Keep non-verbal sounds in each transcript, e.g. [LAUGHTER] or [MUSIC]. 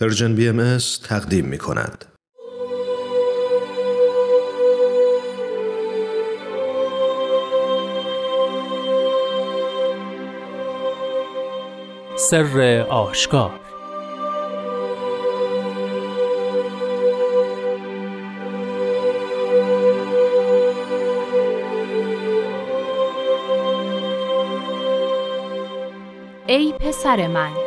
پرژن بی ام تقدیم می کند. سر آشکار ای پسر من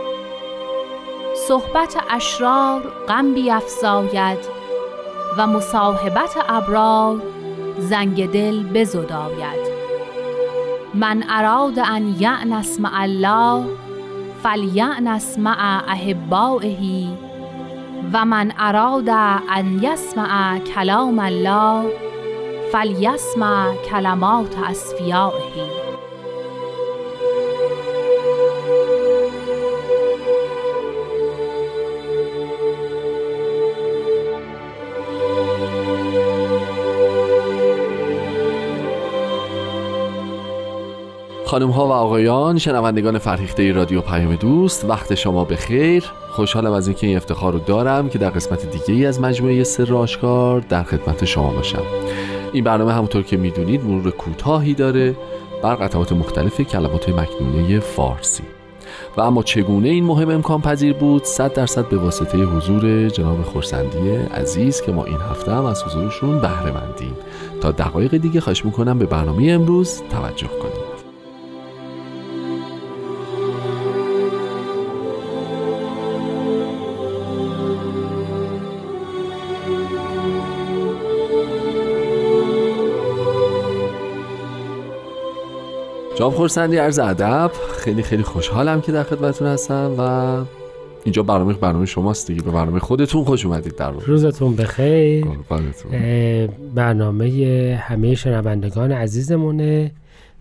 صحبت اشرار غم بیفزاید و مصاحبت ابرار زنگ دل بزداید. من اراد ان یعنس مع الله فلیعنس مع احبائه و من اراد ان یسمع کلام الله فلیسمع کلمات اصفیائه خانم ها و آقایان شنوندگان فرهیخته رادیو پیام دوست وقت شما به خیر خوشحالم از اینکه این افتخار رو دارم که در قسمت دیگه ای از مجموعه سر آشکار در خدمت شما باشم. این برنامه همونطور که می‌دونید مرور کوتاهی داره بر قطعات مختلف کلمات مکنونه فارسی. و اما چگونه این مهم امکان پذیر بود؟ صد درصد به واسطه حضور جناب خورسندی عزیز که ما این هفته هم از حضورشون بهره مندیم تا دقایق دیگه خواهش می‌کنم به برنامه امروز توجه کنیم جناب خورسندی عرض ادب. خیلی خیلی خوشحالم که در خدمتتون هستم و اینجا برنامه برنامه شماست دیگه. به برنامه خودتون خوش اومدید در روزتون بخیر. برنامه همه شنوندگان عزیزمونه.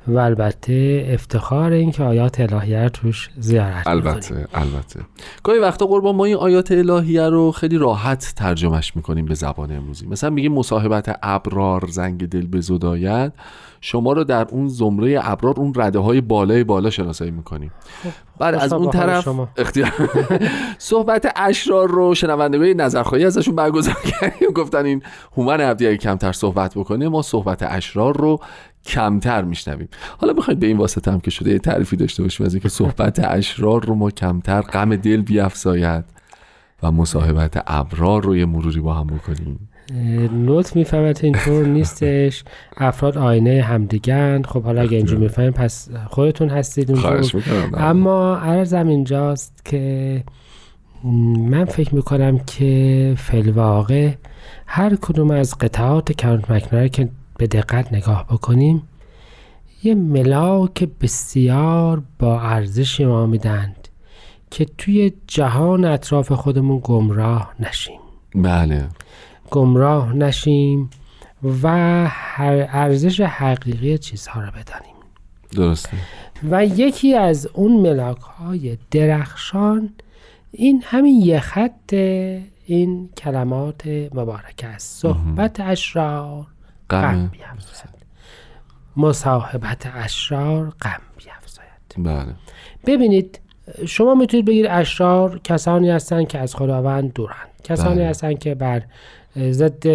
و البته افتخار این که آیات الهیه رو توش زیارت البته البته. گاهی وقتا قربان ما این آیات الهیه رو خیلی راحت ترجمهش می‌کنیم به زبان امروزی. مثلا میگیم مصاحبت ابرار زنگ دل به زداید شما رو در اون زمره ابرار اون رده های بالای بالا شناسایی می‌کنیم. خب، بعد از اون طرف اختیار [LAUGHS] صحبت اشرار رو شنوندگان نظرخواهی ازشون برگزار کردیم. گفتن این هومن عبدی کمتر صحبت بکنه ما صحبت اشرار رو کمتر میشنویم. حالا بخواید به این واسطه هم که شده یه تعریفی داشته باشیم از اینکه صحبت اشرار رو ما کمتر غم دل بیافزاید و مصاحبت ابرار رو یه مروری با هم بکنیم. لطف می‌فهمد اینطور نیستش. افراد آینه همدیگند خب حالا اگه اینجور می‌فهمیم پس خودتون هستید اونجور اما عرضم اینجاست که من فکر می‌کنم که فلواقع هر کدوم از قطعات کرانت مکناره که به دقت نگاه بکنیم. یه ملاک بسیار با ارزش ما میدند که توی جهان اطراف خودمون گمراه نشیم. بله. گمراه نشیم و هر ارزش حقیقی چیزها را بدانیم. درسته. و یکی از اون ملاک های درخشان این همین یه خط این کلمات مبارک است. صحبت اشرار. غم بیفزاید. مصاحبت اشرار غم بیفزاید. بله. ببینید شما می‌تونید بگید اشرار کسانی هستند که از خداوند دورند. کسانی بله. هستند که بر ضد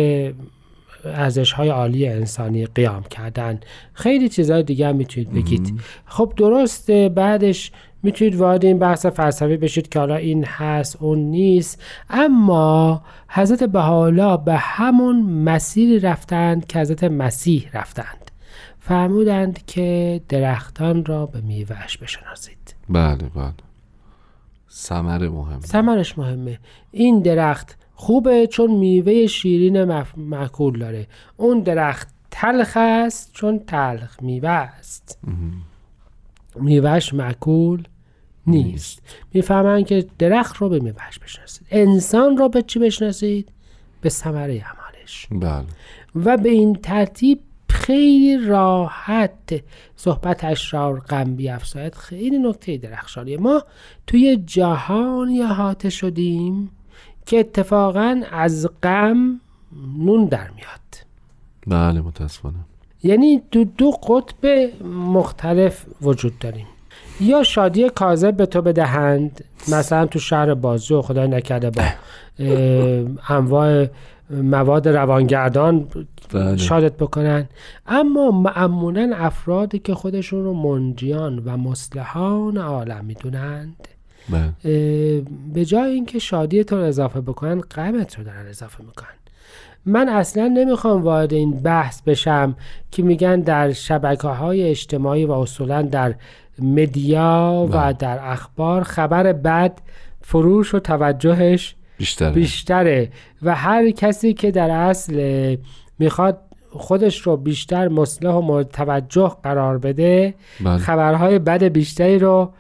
ارزش های عالی انسانی قیام کردن خیلی چیزهای دیگه هم می‌تونید بگید. خب درسته بعدش می‌تونید وارد این بحث فلسفی بشید که حالا این هست اون نیست. اما حضرت بهاءالله به همون مسیری رفتند که حضرت مسیح رفتند. فرمودند که درختان را به میوهش بشناسید. بله بله. سمر مهمه. سمرش مهمه. این درخت خوبه چون میوه شیرین معکول داره. اون درخت تلخ است چون تلخ میوه است. میوهش معکول. نیست. می‌فهمن که درخت رو به میوهش بشناسید. انسان رو به چی بشناسید؟ به ثمره عملش بله. و به این ترتیب خیلی راحت صحبت اشرار غم بیافزاید خیلی نکته درخشانیه ما توی جهانی احاطه شدیم که اتفاقا از غم نون در میاد. بله متاسفانه. یعنی دو دو قطب مختلف وجود داریم. یا شادی کاذب به تو بدهند مثلا تو شهر بازجو خدای نکرده با انواع مواد روانگردان بله. شادت بکنن اما معمولا افرادی که خودشون رو منجیان و مصلحان عالم می‌دونند بله. به جای اینکه شادی تو رو اضافه بکنن غمت رو دارن اضافه می‌کنن من اصلا نمی‌خوام وارد این بحث بشم که میگن در شبکه های اجتماعی و اصولا در مدیا و بله. در اخبار خبر بد فروش و توجهش بیشتره بیشتره و هر کسی که در اصل می‌خواد خودش رو بیشتر مصلح و مورد توجه قرار بده بله. خبرهای بد بیشتری رو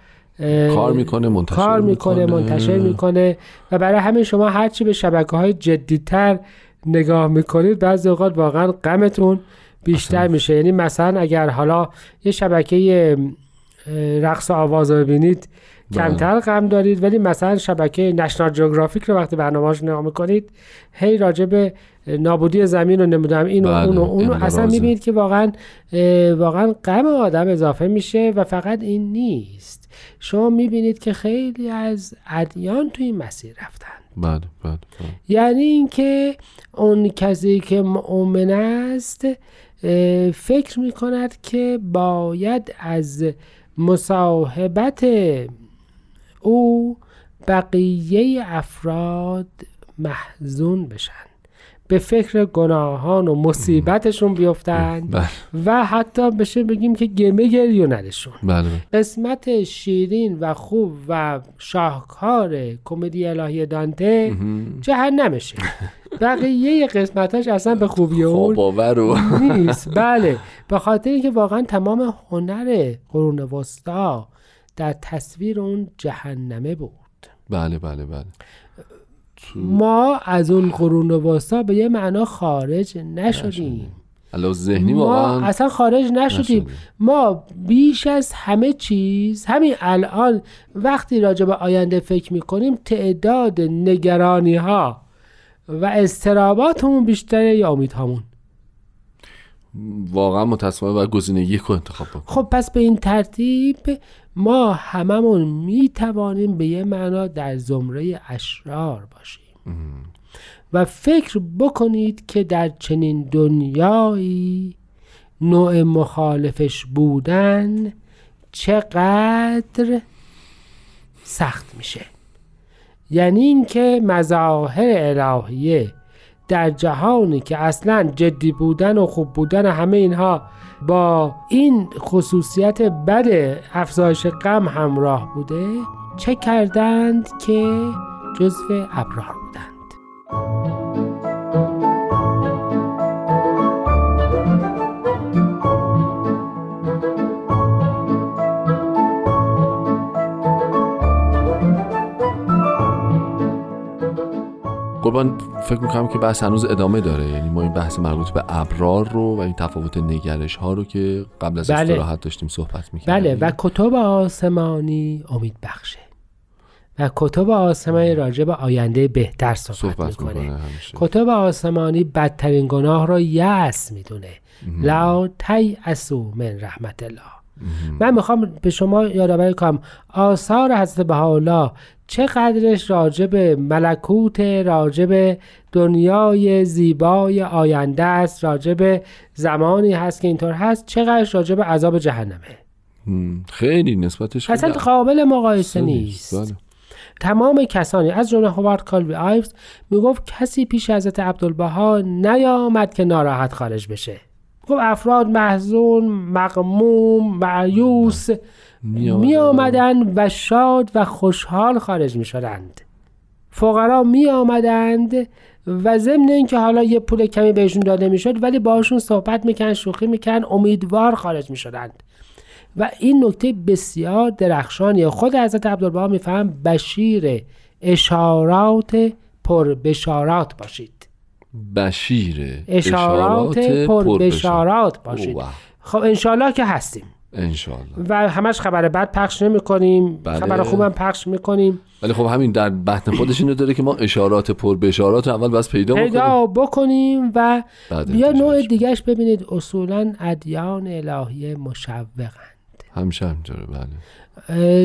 کار می‌کنه منتشر کار می‌کنه منتشر می‌کنه و برای همین شما هرچی به شبکه های جدیتر نگاه می‌کنید بعضی اوقات واقعا غمتون بیشتر اصلا. میشه یعنی مثلا اگر حالا یه شبکه رقص و آواز رو ببینید بله. کمتر غم دارید ولی مثلا شبکه نشنال جیوگرافیک رو وقتی برنامه‌اش نگاه می‌کنید هی راجع به نابودی زمین رو نمی‌دونم این و بله، اون و اون اصلا. می‌بینید که واقعا واقعا غم آدم اضافه میشه و فقط این نیست شما می‌بینید که خیلی از ادیان تو این مسیر رفتن بله بله بله. یعنی اینکه اون کسی که مؤمن است فکر می‌کند که باید از مصاحبت او بقیه افراد محزون بشن. به فکر گناهان و مصیبتشون بیفتن بله. و حتی بشه بگیم که گمه گریوندشون بله بله. قسمت شیرین و خوب و شاهکار کمدی الهی دانته. جهنمشه. بقیه قسمتاش اصلا به خوبی اون نیست. بله. به خاطر اینکه واقعا تمام هنر قرون وسطا در تصویر اون جهنمه بود. بله بله بله. ما از اون قرون وسطا به یه معنا خارج نشدیم. ذهنی ما واقعا اصلا خارج نشدیم. نشدیم. ما بیش از همه چیز همین الان وقتی راجع به آینده فکر می‌کنیم تعداد نگرانی ها و استراباتمون بیشتره یا امیدهامون؟ واقعا متاسفانه باید گزینه یک رو انتخاب بکنیم. خب پس به این ترتیب ما هممون می‌توانیم به یه معنا در زمره اشرار باشیم. و فکر بکنید که در چنین دنیایی نوع مخالفش بودن چقدر سخت میشه. یعنی اینکه مظاهر الهیه در جهانی که اصلا جدی بودن و خوب بودن همه اینها با این خصوصیت بد افزایش غم همراه بوده چه کردند که جزو ابرار قربان فکر می‌کنم که بحث هنوز ادامه داره. یعنی ما این بحث مربوط به ابرار رو و این تفاوت نگرش ها رو که قبل از بله. استراحت داشتیم صحبت می‌کردیم. بله و کتب آسمانی امید بخشه. و کتب آسمانی راجع به آینده بهتر صحبت, صحبت می‌کنه. می‌کنه کتب آسمانی بدترین گناه را یأس می‌دونه. لا تیأسوا من رحمت الله. من می‌خوام به شما یادآوری کنم. آثار حضرت بهاءالله چقدرش راجع به ملکوت راجع به دنیای زیبای آینده است راجع به زمانی هست که اینطور هست چقدرش راجع به عذاب جهنمه. خیلی نسبتش اصلا قابل مقایسه نیست. بله. تمام کسانی از جمله هوارد کالوی آیوز می‌گفت کسی پیش حضرت عبدالبها نیامد که ناراحت خارج بشه. گفت افراد محزون مغموم معیوس می می آمدند و شاد و خوشحال خارج می شدند فقرا می آمدند و ضمن اینکه حالا یه پول کمی بهشون داده می شد ولی باشون صحبت میکن شوخی میکن امیدوار خارج می شدند و این نکته بسیار درخشانیه. خود حضرت عبدالبها میفهم بشیر اشارات پر بشارات باشید. بشیره اشارات پر بشارات باشید. خب انشالله که هستیم. انشالله و همش خبر بد پخش نمی کنیم بله. خبر خوبم پخش می‌کنیم. ولی خب همین در بطن خودش اینو داره که ما اشارات پر بشارات رو اول بس پیدا پیدا بکنیم. و بعد بیا نوع. دیگهش ببینید. اصولا ادیان الهی مشوقند. همیشه همینطوره بله.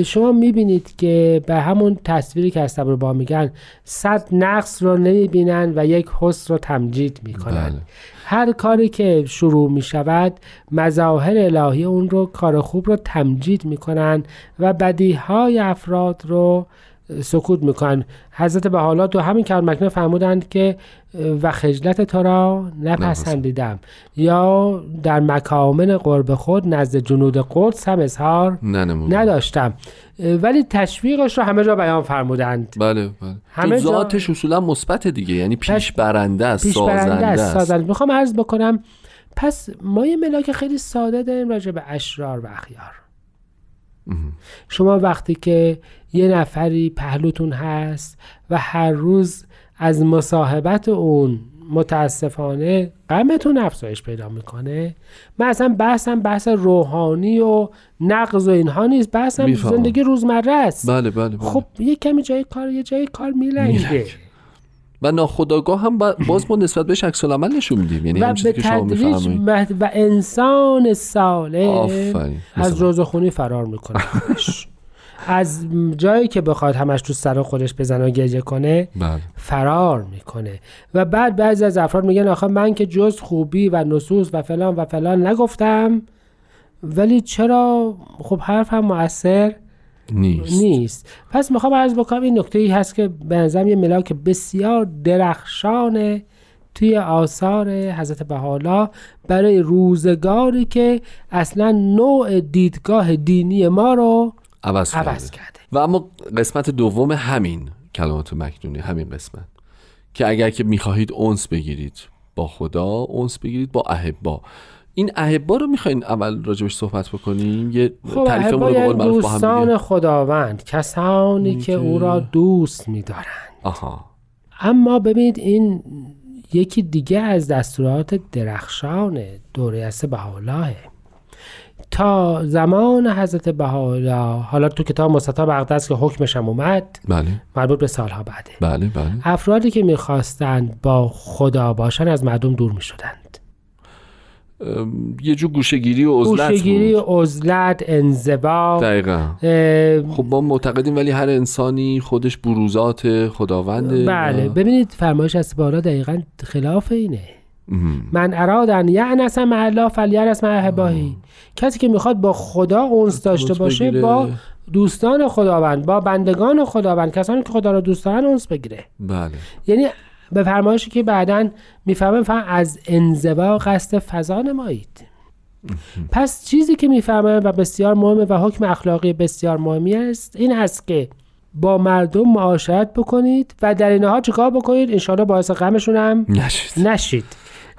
شما می‌بینید که به همون تصویری که از صبر با میگن صد نقص رو نمی‌بینن و یک حسن رو تمجید می‌کنن بله. هر کاری که شروع می شود مظاهر الهی اون رو کار خوب رو تمجید می‌کنن و بدیهای افراد رو سکوت می‌کنن حضرت بحالا تو همین کلام مکنه فرمودند که و خجلت تو را نپسندیدم. یا در مکامن قرب خود نزد جنود قدس هم اظهار نداشتم. ولی تشویقش رو همه جا بیان فرمودند. بله بله. همه جا- ذاتش اصولا مثبت دیگه. یعنی پیش برنده است پیش برنده است. سازنده. می‌خوام عرض بکنم پس ما یه ملاک خیلی ساده داریم راجع به اشرار و اخیار. شما وقتی که یه نفری پهلوتون هست و هر روز از مصاحبت اون متاسفانه غمتون افزایش پیدا می‌کنه من اصلا بحثم بحث روحانی و نقض و اینها نیست بحثم. زندگی روزمره است بله بله, بله. خب یه کمی جای کار یه جای کار میلنگه. و ناخداگاه هم با- باز ما نسبت بهش عکس العمل نشون میدیم. یعنی و به که تدریج مهد- و انسان آفرین. از. روزخونی فرار می‌کنه. [LAUGHS] از جایی که بخواد همش تو سر خودش بزنه و گریه کنه بله. فرار می‌کنه. و بعد بعضی از افراد میگن آخه من که جز خوبی و نصوص و فلان و فلان نگفتم ولی چرا؟ خب حرفم مؤثر. نیست. نیست. پس می‌خوام عرض بکنم این نکته ای هست که به نظرم یه ملاک بسیار درخشانه توی آثار حضرت بحالا برای روزگاری که اصلا نوع دیدگاه دینی ما رو عوض, عوض کرده. کرده و اما قسمت دوم همین کلمات مکنونی همین قسمت. که اگر که می‌خواهید اونس بگیرید با خدا اونس بگیرید با احبا. این احبا رو می‌خواین اول راجبش صحبت بکنیم؟ یه خب تعریفمون رو به احبای قول معروف با هم دوستان خداوند کسانی که او را دوست می‌دارند. آها. اما ببینید این یکی دیگه از دستورات درخشان دوره از بهاءالله. تا زمان حضرت بهاءالله حالا تو کتاب مستطاب اقدس که حکمش هم اومد بله. مربوط به سالها بعده. بله بله. افرادی که می‌خواستند با خدا باشن از مردم دور می‌شدند. یه جو گوشگیری و عزلت گوشهگیری بود. عزلت انزوا. دقیقا. خب ما معتقدیم ولی هر انسانی خودش بروزات خداونده بله. و- ببینید فرمایش از بالا دقیقا خلاف اینه. من ارادن یعنس مع الله فلیرس مع احباهی کسی که می‌خواد با خدا اونس داشته باشه بگیره. با دوستان خداوند با بندگان خداوند کسانی که خدا را دوست دارن اونس بگیره. بله. یعنی به فرمایشی که بعدا می‌فهمه فهم از انزوا قصد فضا نمایید. پس چیزی که می‌فهمه و بسیار مهمه و حکم اخلاقی بسیار مهمی است این است که با مردم معاشرت بکنید و در اینها چیکار بکنید؟ انشاءالله باعث غمشون هم نشید. نشید.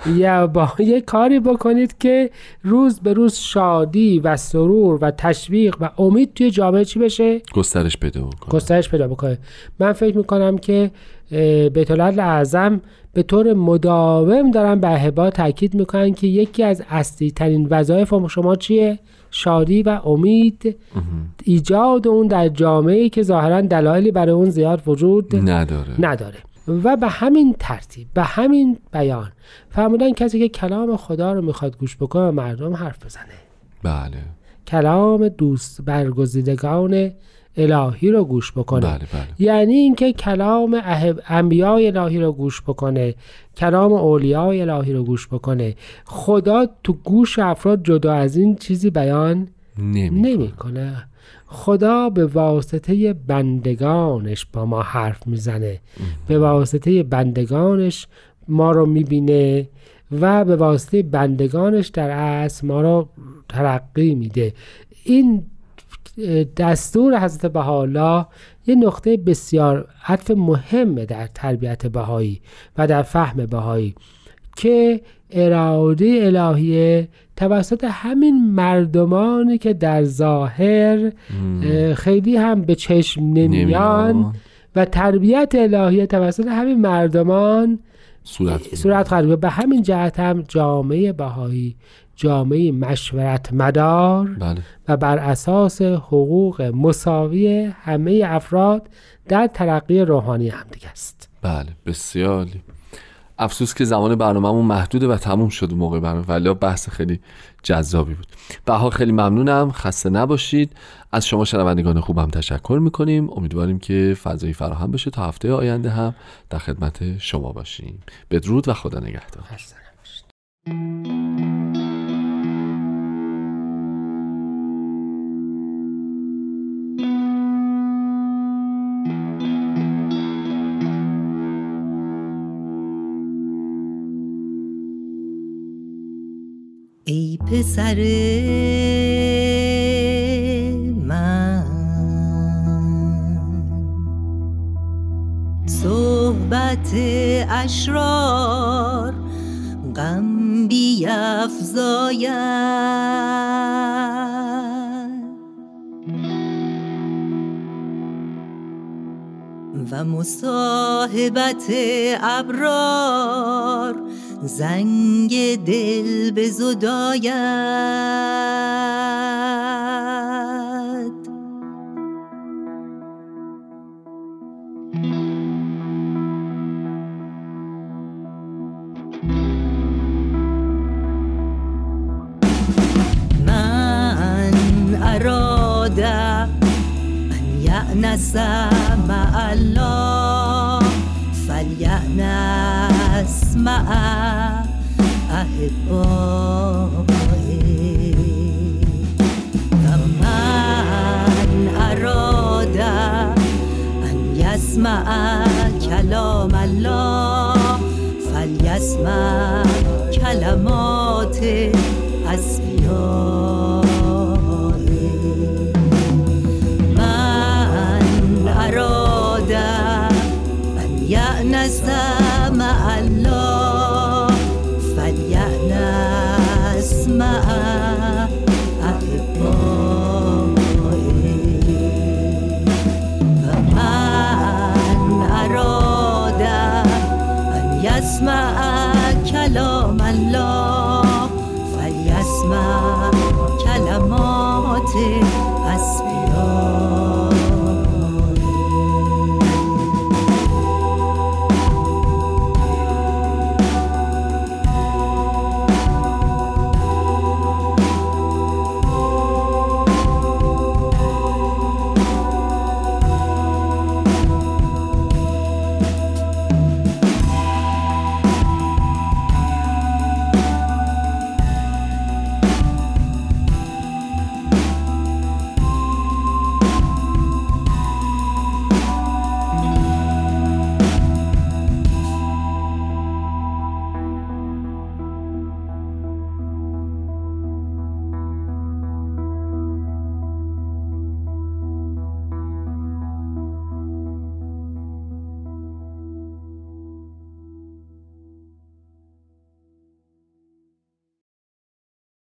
یا با یه کاری بکنید که روز به روز شادی و سرور و تشویق و امید توی جامعه چی بشه؟ گسترش پیدا بکنه. گسترش پیدا بکنه. من فکر می‌کنم که بیت اعظم به طور مداوم دارن به احبا تاکید می‌کنن که یکی از اصلی ترین وظایف شما چیه؟ شادی و امید ایجاد اون در جامعه که ظاهرا دلایلی برای اون زیاد وجود نداره. نداره. و به همین ترتیب به همین بیان فرمودن کسی که کلام خدا رو می‌خواد گوش بکنه مردم حرف بزنه. بله. کلام دوست برگزیدگان الهی رو گوش بکنه. بله بله. یعنی اینکه کلام انبیای الهی رو گوش بکنه کلام اولیای الهی رو گوش بکنه. خدا تو گوش افراد جدا از این چیزی بیان نمی نمی‌کنه. خدا به واسطه بندگانش با ما حرف می‌زنه. به واسطه بندگانش ما رو می‌بینه و به واسطه بندگانش در اصل ما رو ترقی میده. این دستور حضرت بهاءالله یه نقطه بسیار عطف مهمه در تربیت بهایی و در فهم بهایی. که اراده الهیه توسط همین مردمانی که در ظاهر اه، خیلی هم به چشم نمیان. و تربیت الهیه توسط همین مردمان صورت صورت. به همین جهت هم جامعه بهایی جامعه مشورت مدار بله و بر اساس حقوق مساوی همه افراد در ترقی روحانی همدیگه است بله بسیار عالی. افسوس که زمان برنامهمون محدوده و تموم شد موقع برنامه. ولی بحث خیلی جذابی بود. به حال خیلی ممنونم. خسته نباشید. از شما شنوندگان خوبم تشکر می‌کنیم. امیدواریم که فضایی فراهم بشه تا هفته آینده هم در خدمت شما باشیم. بدرود و خدا نگهدار. ای پسر من. صحبت اشرار غم بیافزاید. و مصاحبت ابرار زنگ دل به زداید من اراد ان یعنس مع الله فلیعنس مع احبائه و من اراد ان یسمع کلام الله فلیسمع کلمات اصفیائه من اراد ان یعنس ان یسمع کلام الله فلیسمع